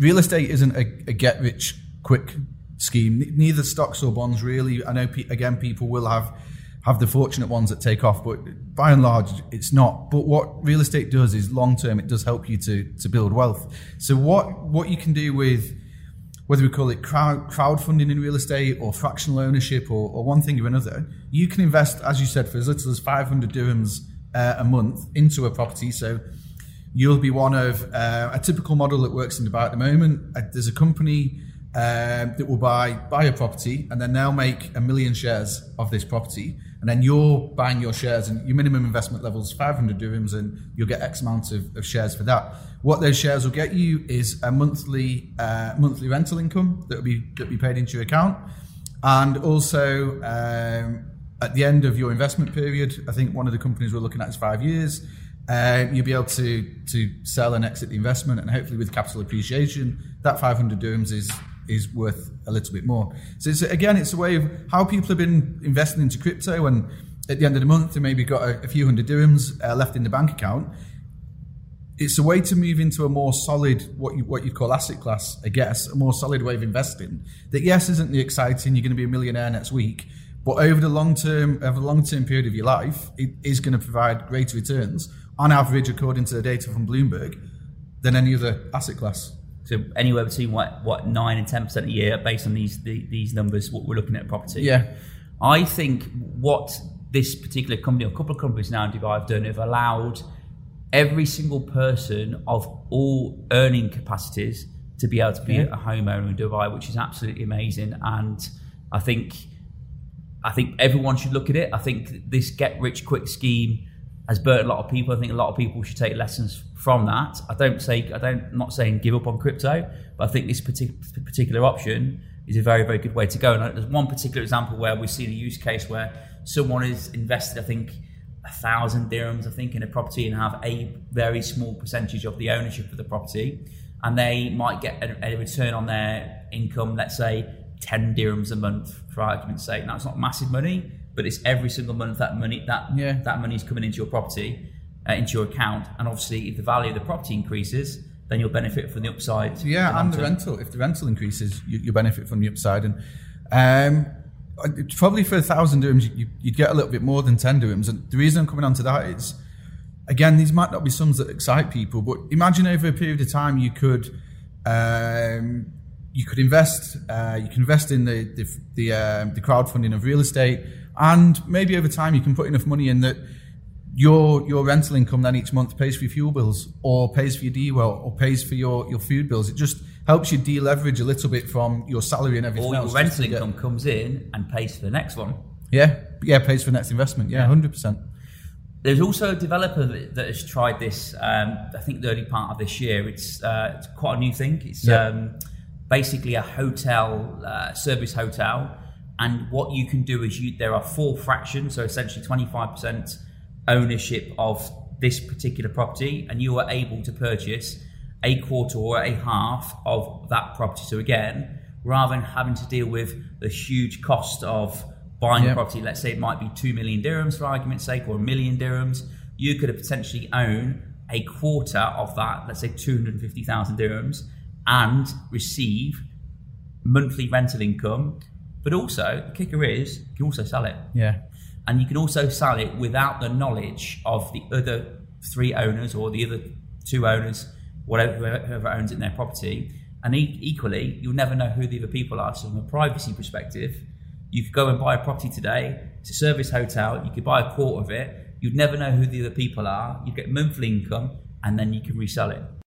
real estate isn't a, a get rich quick scheme. Neither stocks or bonds really. I know pe- again people will have have the fortunate ones that take off, but by and large, it's not. But what real estate does is long term, it does help you to to build wealth. So what what you can do with whether we call it crowd crowdfunding in real estate or fractional ownership or, or one thing or another, you can invest, as you said, for as little as 500 dirhams uh, a month into a property. So you'll be one of uh, a typical model that works in Dubai at the moment. Uh, there's a company uh, that will buy buy a property and then they'll make a million shares of this property and then you're buying your shares and your minimum investment level is 500 dirhams and you'll get X amount of, of shares for that. What those shares will get you is a monthly uh, monthly rental income that will be that be paid into your account, and also um, at the end of your investment period, I think one of the companies we're looking at is five years. Uh, you'll be able to to sell and exit the investment, and hopefully with capital appreciation, that 500 dirhams is is worth a little bit more. So it's, again, it's a way of how people have been investing into crypto, and at the end of the month, they maybe got a, a few hundred dirhams uh, left in the bank account. It's a way to move into a more solid, what you what you call asset class, I guess, a more solid way of investing. That yes, isn't the exciting. You're going to be a millionaire next week, but over the long term, over the long term period of your life, it is going to provide greater returns on average, according to the data from Bloomberg, than any other asset class. So anywhere between what what nine and ten percent a year, based on these the, these numbers, what we're looking at property. Yeah, I think what this particular company, or a couple of companies now in Dubai have done, have allowed every single person of all earning capacities to be able to be Yeah. a homeowner in Dubai, which is absolutely amazing. And I think I think everyone should look at it. I think this get rich quick scheme has burnt a lot of people. I think a lot of people should take lessons from that. I don't say I don't I'm not saying give up on crypto, but I think this partic- particular option is a very very good way to go. And there's one particular example where we've seen a use case where someone has invested, I think, a thousand dirhams, I think, in a property and have a very small percentage of the ownership of the property, and they might get a, a return on their income, let's say 10 dirhams a month, for argument's sake. Now, it's not massive money, but it's every single month that money that Yeah. that money is coming into your property, uh, into your account, and obviously, if the value of the property increases, then you'll benefit from the upside. Yeah, and the rental. If the rental increases, you, you benefit from the upside. And um, probably for a thousand dirhams, you, you'd get a little bit more than ten dirhams. And the reason I'm coming on to that is, again, these might not be sums that excite people, but imagine over a period of time you could. Um, you could invest. Uh, you can invest in the the the, um, the crowdfunding of real estate, and maybe over time you can put enough money in that your your rental income then each month pays for your fuel bills or pays for your DEWA or pays for your, your food bills. It just helps you deleverage a little bit from your salary and everything Or your else. rental get- income comes in and pays for the next one. Yeah, yeah, pays for the next investment. Yeah, hundred percent. There's also a developer that, that has tried this. Um, I think the early part of this year. It's, uh, it's quite a new thing. It's Yeah. um, basically a hotel uh, service hotel, and what you can do is you there are four fractions, so essentially 25% ownership of this particular property, and you are able to purchase a quarter or a half of that property. So again, rather than having to deal with the huge cost of buying Yeah. a property, let's say it might be two million dirhams for argument's sake, or a million dirhams, you could have potentially own a quarter of that, let's say 250,000 dirhams, and receive monthly rental income. But also, the kicker is, you can also sell it. Yeah, And you can also sell it without the knowledge of the other three owners or the other two owners, whatever whoever- owns it in their property. And e- equally, you'll never know who the other people are. So, from a privacy perspective, you could go and buy a property today. It's a service hotel. You could buy a quarter of it. You'd never know who the other people are. You'd get monthly income, and then you can resell it.